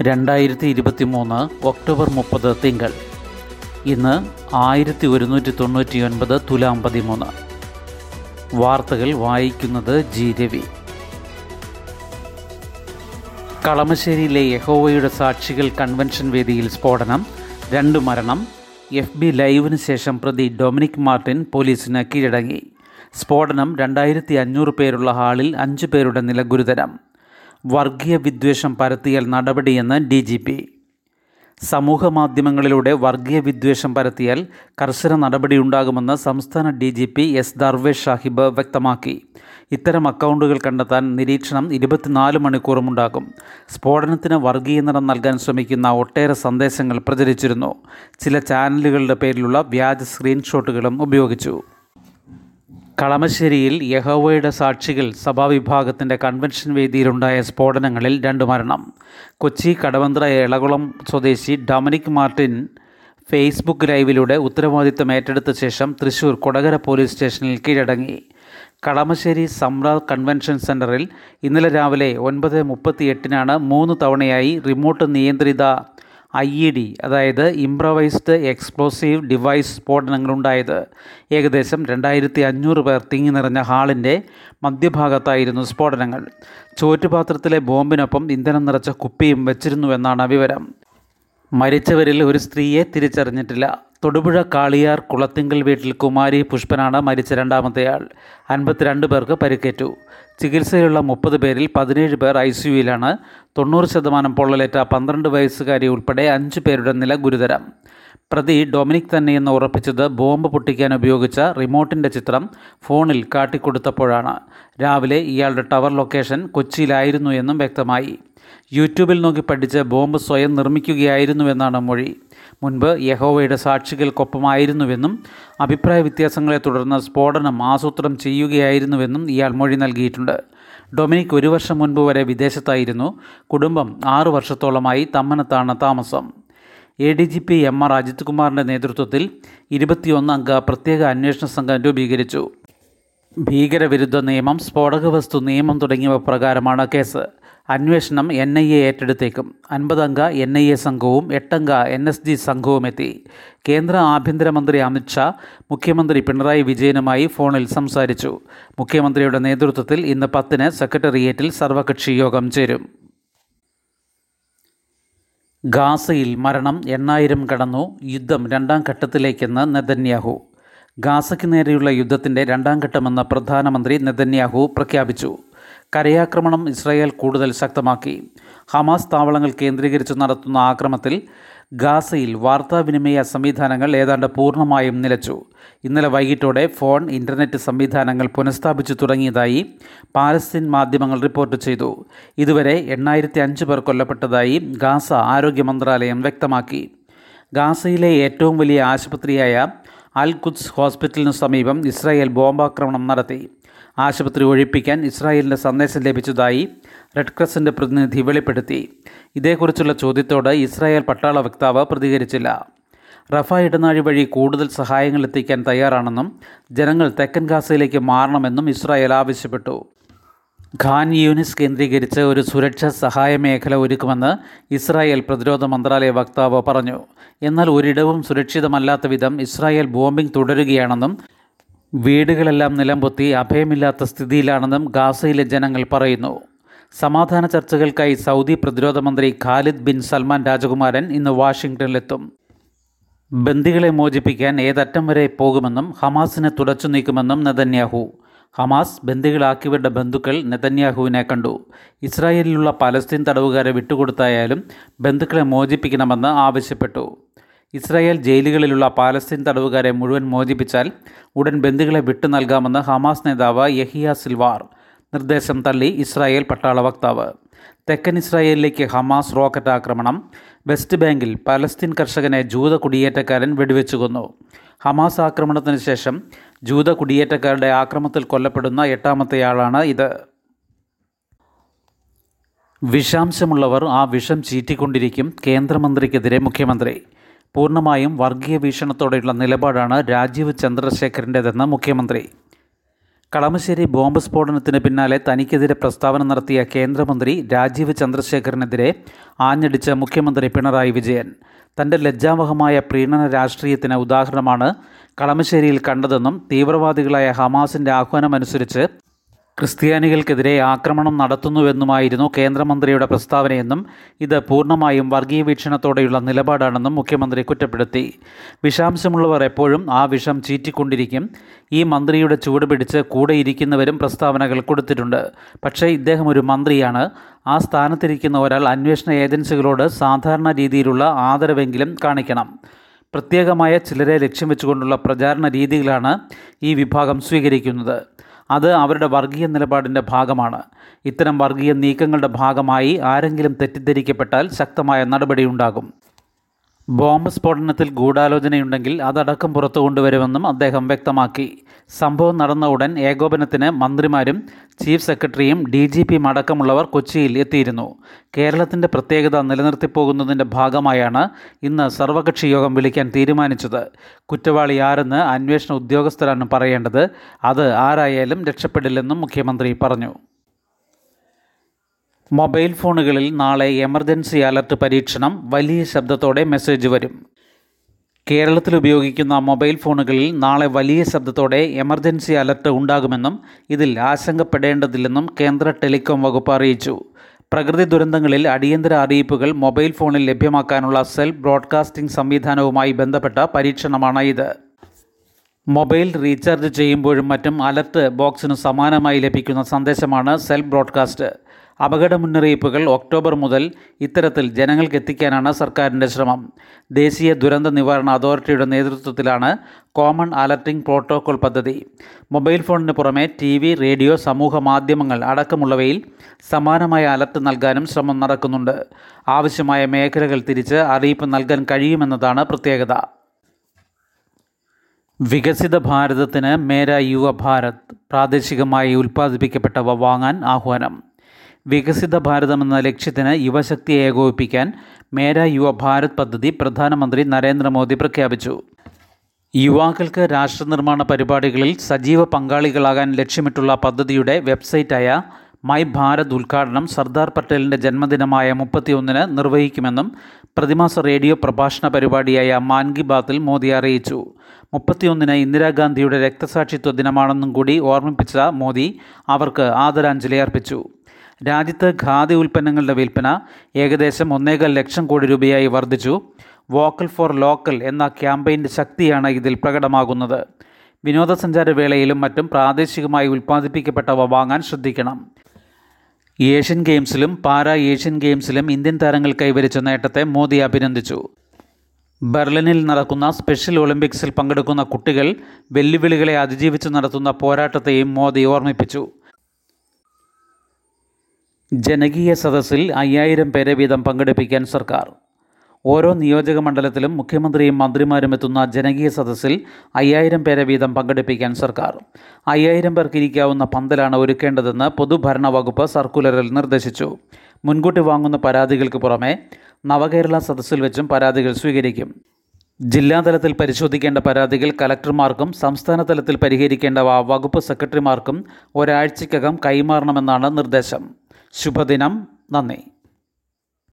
രണ്ടായിരത്തി ഇരുപത്തി മൂന്ന് ഒക്ടോബർ മുപ്പത് തിങ്കൾ. ഇന്ന് ആയിരത്തി ഒരുന്നൂറ്റി തൊണ്ണൂറ്റി ഒൻപത് തുലാം പതിമൂന്ന്. വാർത്തകൾ വായിക്കുന്നത് ജി രവി. കളമശ്ശേരിയിലെ യഹോവയുടെ സാക്ഷികൾ കൺവെൻഷൻ വേദിയിൽ സ്ഫോടനം രണ്ട് മരണം എഫ് ബി ലൈവിന് ശേഷം പ്രതി ഡൊമിനിക് മാർട്ടിൻ പോലീസിന് കീഴടങ്ങി. സ്ഫോടനം രണ്ടായിരത്തി അഞ്ഞൂറ് പേരുള്ള ഹാളിൽ അഞ്ച് പേരുടെ നില ഗുരുതരം. വർഗീയ വിദ്വേഷം പരത്തിയാൽ നടപടിയെന്ന് ഡി ജി പി. സമൂഹ മാധ്യമങ്ങളിലൂടെ വർഗീയ വിദ്വേഷം പരത്തിയാൽ കർശന നടപടിയുണ്ടാകുമെന്ന് സംസ്ഥാന D G P S Darvesh Saheb വ്യക്തമാക്കി. ഇത്തരം അക്കൗണ്ടുകൾ കണ്ടെത്താൻ നിരീക്ഷണം ഇരുപത്തിനാല് മണിക്കൂറുമുണ്ടാകും. സ്ഫോടനത്തിന് വർഗീയ നിറം നൽകാൻ ശ്രമിക്കുന്ന ഒട്ടേറെ സന്ദേശങ്ങൾ പ്രചരിച്ചിരുന്നു. ചില ചാനലുകളുടെ പേരിലുള്ള വ്യാജ സ്ക്രീൻഷോട്ടുകളും ഉപയോഗിച്ചു. കളമശ്ശേരിയിൽ യഹോവയുടെ സാക്ഷികൾ സഭാവിഭാഗത്തിന്റെ കൺവെൻഷൻ വേദിയിലുണ്ടായ സ്ഫോടനങ്ങളിൽ രണ്ട് മരണം. കൊച്ചി കടവന്ത്ര എളകുളം സ്വദേശി ഡൊമിനിക് മാർട്ടിൻ ഫേസ്ബുക്ക് ലൈവിലൂടെ ഉത്തരവാദിത്തം ഏറ്റെടുത്ത ശേഷം തൃശൂർ കൊടകര പോലീസ് സ്റ്റേഷനിൽ കീഴടങ്ങി. കളമശ്ശേരി സമ്ര കൺവെൻഷൻ സെന്ററിൽ ഇന്നലെ രാവിലെ ഒൻപത് മുപ്പത്തിയെട്ടിനാണ് മൂന്ന് തവണയായി റിമോട്ട് നിയന്ത്രിത ഐ ഇ ഡി അതായത് ഇംപ്രവൈസ്ഡ് എക്സ്പ്ലോസീവ് ഡിവൈസ് സ്ഫോടനങ്ങളുണ്ടായത് ഏകദേശം രണ്ടായിരത്തി അഞ്ഞൂറ് പേർ തിങ്ങി നിറഞ്ഞ ഹാളിന്റെ മധ്യഭാഗത്തായിരുന്നു സ്ഫോടനങ്ങൾ. ചോറ്റുപാത്രത്തിലെ ബോംബിനൊപ്പം ഇന്ധനം നിറച്ച കുപ്പിയും വെച്ചിരുന്നുവെന്നാണ് വിവരം. മരിച്ചവരിൽ ഒരു സ്ത്രീയെ തിരിച്ചറിഞ്ഞിട്ടില്ല. തൊടുപുഴ കാളിയാർ കുളത്തിങ്കൽ വീട്ടിൽ കുമാരി പുഷ്പനാണ് മരിച്ച രണ്ടാമത്തെയാൾ. അൻപത്തിരണ്ട് പേർക്ക് പരിക്കേറ്റു. ചികിത്സയിലുള്ള മുപ്പത് പേരിൽ പതിനേഴ് പേർ ഐ സിയുയിലാണ് തൊണ്ണൂറ് ശതമാനം പൊള്ളലേറ്റ പന്ത്രണ്ട് വയസ്സുകാരി ഉൾപ്പെടെ അഞ്ച് പേരുടെ നില ഗുരുതരം. പ്രതി ഡൊമിനിക് തന്നെയെന്ന് ഉറപ്പിച്ചത് ബോംബ് പൊട്ടിക്കാൻ ഉപയോഗിച്ച റിമോട്ടിന്റെ ചിത്രം ഫോണിൽ കാട്ടിക്കൊടുത്തപ്പോഴാണ്. രാവിലെ ഇയാളുടെ ടവർ ലൊക്കേഷൻ കൊച്ചിയിലായിരുന്നു എന്നും വ്യക്തമായി. യൂട്യൂബിൽ നോക്കി പഠിച്ച് ബോംബ് സ്വയം നിർമ്മിക്കുകയായിരുന്നുവെന്നാണ് മൊഴി. മുൻപ് യഹോവയുടെ സാക്ഷികൾക്കൊപ്പമായിരുന്നുവെന്നും അഭിപ്രായ വ്യത്യാസങ്ങളെ തുടർന്ന് സ്ഫോടനം ആസൂത്രണം ചെയ്യുകയായിരുന്നുവെന്നും ഇയാൾ മൊഴി നൽകിയിട്ടുണ്ട്. ഡൊമിനിക് ഒരു വർഷം മുൻപ് വരെ വിദേശത്തായിരുന്നു. കുടുംബം ആറു വർഷത്തോളമായി തമ്മനത്താണ് താമസം. A D G P M R Ajith കുമാറിന്റെ നേതൃത്വത്തിൽ ഇരുപത്തിയൊന്നംഗ പ്രത്യേക അന്വേഷണ സംഘം രൂപീകരിച്ചു. ഭീകരവിരുദ്ധ നിയമം സ്ഫോടക വസ്തു നിയമം തുടങ്ങിയവ പ്രകാരമാണ് കേസ്. അന്വേഷണം എൻ ഐ എ ഏറ്റെടുത്തേക്കും. അൻപതംഗ എൻ ഐ എ സംഘവും എട്ടംഗ എൻ എസ് ജി സംഘവും എത്തി. കേന്ദ്ര ആഭ്യന്തരമന്ത്രി അമിത്ഷാ മുഖ്യമന്ത്രി പിണറായി വിജയനുമായി ഫോണിൽ സംസാരിച്ചു. മുഖ്യമന്ത്രിയുടെ നേതൃത്വത്തിൽ ഇന്ന് പത്തിന് സെക്രട്ടേറിയറ്റിൽ സർവകക്ഷി യോഗം ചേരും. ഗാസയിൽ മരണം എണ്ണായിരം കടന്നു. യുദ്ധം രണ്ടാം ഘട്ടത്തിലേക്കെന്ന് നെതന്യാഹു. ഗാസയ്ക്ക് നേരെയുള്ള യുദ്ധത്തിന്റെ രണ്ടാം ഘട്ടമെന്ന് പ്രധാനമന്ത്രി നെതന്യാഹു പ്രഖ്യാപിച്ചു. കരയാക്രമണം ഇസ്രായേൽ കൂടുതൽ ശക്തമാക്കി. ഹമാസ് താവളങ്ങൾ കേന്ദ്രീകരിച്ച് നടത്തുന്ന ആക്രമത്തിൽ ഗാസയിൽ വാർത്താവിനിമയ സംവിധാനങ്ങൾ ഏതാണ്ട് പൂർണമായും നിലച്ചു. ഇന്നലെ വൈകിട്ടോടെ ഫോൺ ഇന്റർനെറ്റ് സംവിധാനങ്ങൾ പുനഃസ്ഥാപിച്ചു തുടങ്ങിയതായി പാലസ്തീൻ മാധ്യമങ്ങൾ റിപ്പോർട്ട് ചെയ്തു. ഇതുവരെ എണ്ണായിരത്തി അഞ്ച് പേർ കൊല്ലപ്പെട്ടതായി ഗാസ ആരോഗ്യ മന്ത്രാലയം വ്യക്തമാക്കി. ഗാസയിലെ ഏറ്റവും വലിയ ആശുപത്രിയായ അൽ കുദ്സ് ഹോസ്പിറ്റലിനു സമീപം ഇസ്രായേൽ ബോംബാക്രമണം നടത്തി. ആശുപത്രി ഒഴിപ്പിക്കാൻ ഇസ്രായേലിന്റെ സന്ദേശം ലഭിച്ചതായി റെഡ് ക്രസിന്റെ പ്രതിനിധി വെളിപ്പെടുത്തി. ഇതേക്കുറിച്ചുള്ള ചോദ്യത്തോട് ഇസ്രായേൽ പട്ടാള വക്താവ് പ്രതികരിച്ചില്ല. റഫ ഇടനാഴി വഴി കൂടുതൽ സഹായങ്ങൾ എത്തിക്കാൻ തയ്യാറാണെന്നും ജനങ്ങൾ തെക്കൻ ഗാസയിലേക്ക് മാറണമെന്നും ഇസ്രായേൽ ആവശ്യപ്പെട്ടു. ഖാൻ യൂനിസ് കേന്ദ്രീകരിച്ച് ഒരു സുരക്ഷാ സഹായ മേഖല ഒരുക്കുമെന്ന് ഇസ്രായേൽ പ്രതിരോധ മന്ത്രാലയ വക്താവ് പറഞ്ഞു. എന്നാൽ ഒരിടവും സുരക്ഷിതമല്ലാത്ത വിധം ഇസ്രായേൽ ബോംബിംഗ് തുടരുകയാണെന്നും വീടുകളെല്ലാം നിലംപൊത്തി അഭയമില്ലാത്ത സ്ഥിതിയിലാണെന്നും ഗാസയിലെ ജനങ്ങൾ പറയുന്നു. സമാധാന ചർച്ചകൾക്കായി സൗദി പ്രതിരോധ മന്ത്രി ഖാലിദ് ബിൻ സൽമാൻ രാജകുമാരൻ ഇന്ന് വാഷിംഗ്ടണിലെത്തും. ബന്ദികളെ മോചിപ്പിക്കാൻ ഏതറ്റം വരെ പോകുമെന്നും ഹമാസിനെ തുടച്ചു നീക്കുമെന്നും നെതന്യാഹു. ഹമാസ് ബന്ദികളാക്കിയവരുടെ ബന്ധുക്കൾ നെതന്യാഹുവിനെ കണ്ടു. ഇസ്രായേലിലുള്ള പലസ്തീൻ തടവുകാരെ വിട്ടുകൊടുത്തായാലും ബന്ധുക്കളെ മോചിപ്പിക്കണമെന്ന് ആവശ്യപ്പെട്ടു. ഇസ്രായേൽ ജയിലുകളിലുള്ള പാലസ്തീൻ തടവുകാരെ മുഴുവൻ മോചിപ്പിച്ചാൽ ഉടൻ ബന്ദികളെ വിട്ടു നൽകാമെന്ന് ഹമാസ് നേതാവ് യഹിയ സിൽവാർ. നിർദ്ദേശം തള്ളി ഇസ്രായേൽ പട്ടാള വക്താവ്. തെക്കൻ ഇസ്രായേലിലേക്ക് ഹമാസ് റോക്കറ്റ് ആക്രമണം. വെസ്റ്റ് ബാങ്കിൽ പലസ്തീൻ കർഷകനെ ജൂത കുടിയേറ്റക്കാരൻ വെടിവെച്ചു കൊന്നു ഹമാസ് ആക്രമണത്തിന് ശേഷം ജൂത കുടിയേറ്റക്കാരുടെ ആക്രമത്തിൽ കൊല്ലപ്പെടുന്ന എട്ടാമത്തെയാളാണ് ഇത്. വിഷാംശമുള്ളവർ ആ വിഷം ചീറ്റിക്കൊണ്ടിരിക്കും കേന്ദ്രമന്ത്രിക്കെതിരെ മുഖ്യമന്ത്രി. പൂർണമായും വർഗീയ വീക്ഷണത്തോടെയുള്ള നിലപാടാണ് രാജീവ് ചന്ദ്രശേഖരന്റെതെന്ന് മുഖ്യമന്ത്രി. കളമശ്ശേരി ബോംബ് സ്ഫോടനത്തിന് പിന്നാലെ തനിക്കെതിരെ പ്രസ്താവന നടത്തിയ കേന്ദ്രമന്ത്രി രാജീവ് ചന്ദ്രശേഖരനെതിരെ ആഞ്ഞടിച്ച മുഖ്യമന്ത്രി പിണറായി വിജയൻ. തന്റെ ലജ്ജാവഹമായ പ്രീണന രാഷ്ട്രീയത്തിന് ഉദാഹരണമാണ് കളമശ്ശേരിയിൽ കണ്ടതെന്നും തീവ്രവാദികളായ ഹമാസിന്റെ ആഹ്വാനമനുസരിച്ച് ക്രിസ്ത്യാനികൾക്കെതിരെ ആക്രമണം നടത്തുന്നുവെന്നുമായിരുന്നു കേന്ദ്രമന്ത്രിയുടെ പ്രസ്താവനയെന്നും ഇത് പൂർണമായും വർഗീയ വീക്ഷണത്തോടെയുള്ള നിലപാടാണെന്നും മുഖ്യമന്ത്രി കുറ്റപ്പെടുത്തി. വിഷാംശമുള്ളവർ എപ്പോഴും ആ വിഷം ചീറ്റിക്കൊണ്ടിരിക്കും. ഈ മന്ത്രിയുടെ ചൂട് പിടിച്ച് കൂടെ ഇരിക്കുന്നവരും പ്രസ്താവനകൾ കൊടുത്തിട്ടുണ്ട്. പക്ഷേ ഇദ്ദേഹം ഒരു മന്ത്രിയാണ്. ആ സ്ഥാനത്തിരിക്കുന്ന ഒരാൾ അന്വേഷണ ഏജൻസികളോട് സാധാരണ രീതിയിലുള്ള ആദരവെങ്കിലും കാണിക്കണം. പ്രത്യേകമായ ചിലരെ ലക്ഷ്യം വെച്ചുകൊണ്ടുള്ള പ്രചാരണ രീതികളാണ് ഈ വിഭാഗം സ്വീകരിക്കുന്നത്. അത് അവരുടെ വർഗീയ നിലപാടിന്റെ ഭാഗമാണ്. ഇത്തരം വർഗീയ നീക്കങ്ങളുടെ ഭാഗമായി ആരെങ്കിലും തെറ്റിദ്ധരിക്കപ്പെട്ടാൽ ശക്തമായ നടപടിയുണ്ടാകും. ബോംബ് സ്ഫോടനത്തിൽ ഗൂഢാലോചനയുണ്ടെങ്കിൽ അതടക്കം പുറത്തു കൊണ്ടുവരുമെന്നും അദ്ദേഹം വ്യക്തമാക്കി. സംഭവം നടന്ന ഉടൻ ഏകോപനത്തിന് മന്ത്രിമാരും ചീഫ് സെക്രട്ടറിയും ഡി ജി പിയും അടക്കമുള്ളവർ കൊച്ചിയിൽ എത്തിയിരുന്നു. കേരളത്തിന്റെ പ്രത്യേകത നിലനിർത്തിപ്പോകുന്നതിന്റെ ഭാഗമായാണ് ഇന്ന് സർവകക്ഷി യോഗം വിളിക്കാൻ തീരുമാനിച്ചത്. കുറ്റവാളി ആരെന്ന് അന്വേഷണ ഉദ്യോഗസ്ഥരാണ് പറയേണ്ടത്. അത് ആരായാലും രക്ഷപ്പെടില്ലെന്നും മുഖ്യമന്ത്രി പറഞ്ഞു. മൊബൈൽ ഫോണുകളിൽ നാളെ എമർജൻസി അലർട്ട് പരീക്ഷണം. വലിയ ശബ്ദത്തോടെ മെസ്സേജ് വരും. കേരളത്തിൽ ഉപയോഗിക്കുന്ന മൊബൈൽ ഫോണുകളിൽ നാളെ വലിയ ശബ്ദത്തോടെ എമർജൻസി അലർട്ട് ഉണ്ടാകുമെന്നും ഇതിൽ ആശങ്കപ്പെടേണ്ടതില്ലെന്നും കേന്ദ്ര ടെലികോം വകുപ്പ് അറിയിച്ചു. പ്രകൃതി ദുരന്തങ്ങളിൽ അടിയന്തര അറിയിപ്പുകൾ മൊബൈൽ ഫോണിൽ ലഭ്യമാക്കാനുള്ള സെൽ ബ്രോഡ്കാസ്റ്റിംഗ് സംവിധാനവുമായി ബന്ധപ്പെട്ട പരീക്ഷണമാണ് ഇത്. മൊബൈൽ റീചാർജ് ചെയ്യുമ്പോഴും മറ്റും അലർട്ട് ബോക്സിന് സമാനമായി ലഭിക്കുന്ന സന്ദേശമാണ് സെൽ ബ്രോഡ്കാസ്റ്റ്. അപകട മുന്നറിയിപ്പുകൾ ഒക്ടോബർ മുതൽ ഇത്തരത്തിൽ ജനങ്ങൾക്ക് എത്തിക്കാനാണ് സർക്കാരിന്റെ ശ്രമം. ദേശീയ ദുരന്ത നിവാരണ അതോറിറ്റിയുടെ നേതൃത്വത്തിലാണ് കോമൺ അലർട്ടിംഗ് പ്രോട്ടോകോൾ പദ്ധതി. മൊബൈൽ ഫോണിന് പുറമെ ടി വി റേഡിയോ സമൂഹ മാധ്യമങ്ങൾ അടക്കമുള്ളവയിൽ സമാനമായ അലർട്ട് നൽകാനും ശ്രമം നടക്കുന്നുണ്ട്. ആവശ്യമായ മേഖലകൾ തിരിച്ച് അറിയിപ്പ് നൽകാൻ കഴിയുമെന്നതാണ് പ്രത്യേകത. വികസിത ഭാരതത്തിന് മേര യുവ ഭാരത്. പ്രാദേശികമായി ഉൽപ്പാദിപ്പിക്കപ്പെട്ടവ വാങ്ങാൻ ആഹ്വാനം. വികസിത ഭാരതം എന്ന ലക്ഷ്യത്തിന് യുവശക്തി ഏകോപിപ്പിക്കാൻ മേര യുവ ഭാരത് പദ്ധതി പ്രധാനമന്ത്രി നരേന്ദ്രമോദി പ്രഖ്യാപിച്ചു. യുവാക്കൾക്ക് രാഷ്ട്രനിർമ്മാണ പരിപാടികളിൽ സജീവ പങ്കാളികളാകാൻ ലക്ഷ്യമിട്ടുള്ള പദ്ധതിയുടെ വെബ്സൈറ്റായ മൈ ഭാരത് ഉദ്ഘാടനം സർദാർ പട്ടേലിന്റെ ജന്മദിനമായ മുപ്പത്തിയൊന്നിന് നിർവഹിക്കുമെന്നും പ്രതിമാസ റേഡിയോ പ്രഭാഷണ പരിപാടിയായ മാൻ കി ബാത്തിൽ മോദി അറിയിച്ചു. മുപ്പത്തിയൊന്നിന് ഇന്ദിരാഗാന്ധിയുടെ രക്തസാക്ഷിത്വ ദിനമാണെന്നും കൂടി ഓർമ്മിപ്പിച്ച മോദി അവർക്ക് ആദരാഞ്ജലി അർപ്പിച്ചു. രാജ്യത്ത് ഖാദി ഉൽപ്പന്നങ്ങളുടെ വിൽപ്പന ഏകദേശം ഒന്നേകാൽ ലക്ഷം കോടി രൂപയായി വർദ്ധിച്ചു. വോക്കൽ ഫോർ ലോക്കൽ എന്ന ക്യാമ്പയിന്റെ ശക്തിയാണ് ഇതിൽ പ്രകടമാകുന്നത്. വിനോദസഞ്ചാര വേളയിലും മറ്റും പ്രാദേശികമായി ഉൽപ്പാദിപ്പിക്കപ്പെട്ടവ വാങ്ങാൻ ശ്രദ്ധിക്കണം. ഏഷ്യൻ ഗെയിംസിലും പാരാ ഏഷ്യൻ ഗെയിംസിലും ഇന്ത്യൻ താരങ്ങൾ കൈവരിച്ച നേട്ടത്തെ മോദി അഭിനന്ദിച്ചു. ബെർലിനിൽ നടക്കുന്ന സ്പെഷ്യൽ ഒളിമ്പിക്സിൽ പങ്കെടുക്കുന്ന കുട്ടികൾ വെല്ലുവിളികളെ അതിജീവിച്ച് നടത്തുന്ന പോരാട്ടത്തെയും മോദി ഓർമ്മിപ്പിച്ചു. ജനകീയ സദസ്സിൽ അയ്യായിരം പേരെ വീതം പങ്കെടുപ്പിക്കാൻ സർക്കാർ. ഓരോ നിയോജക മണ്ഡലത്തിലും മുഖ്യമന്ത്രിയും മന്ത്രിമാരും എത്തുന്ന ജനകീയ സദസ്സിൽ അയ്യായിരം പേരെ വീതം പങ്കെടുപ്പിക്കാൻ സർക്കാർ. അയ്യായിരം പേർക്ക് ഇരിക്കാവുന്ന പന്തലാണ് ഒരുക്കേണ്ടതെന്ന് പൊതുഭരണ വകുപ്പ് സർക്കുലറിൽ നിർദ്ദേശിച്ചു. മുൻകൂട്ടി വാങ്ങുന്ന പരാതികൾക്ക് പുറമെ നവകേരള സദസ്സിൽ വെച്ചും പരാതികൾ സ്വീകരിക്കും. ജില്ലാതലത്തിൽ പരിശോധിക്കേണ്ട പരാതികൾ കലക്ടർമാർക്കും സംസ്ഥാന തലത്തിൽ പരിഹരിക്കേണ്ടവ വകുപ്പ് സെക്രട്ടറിമാർക്കും ഒരാഴ്ചയ്ക്കകം കൈമാറണമെന്നാണ് നിർദ്ദേശം. ശുഭദിനം. നന്ദി.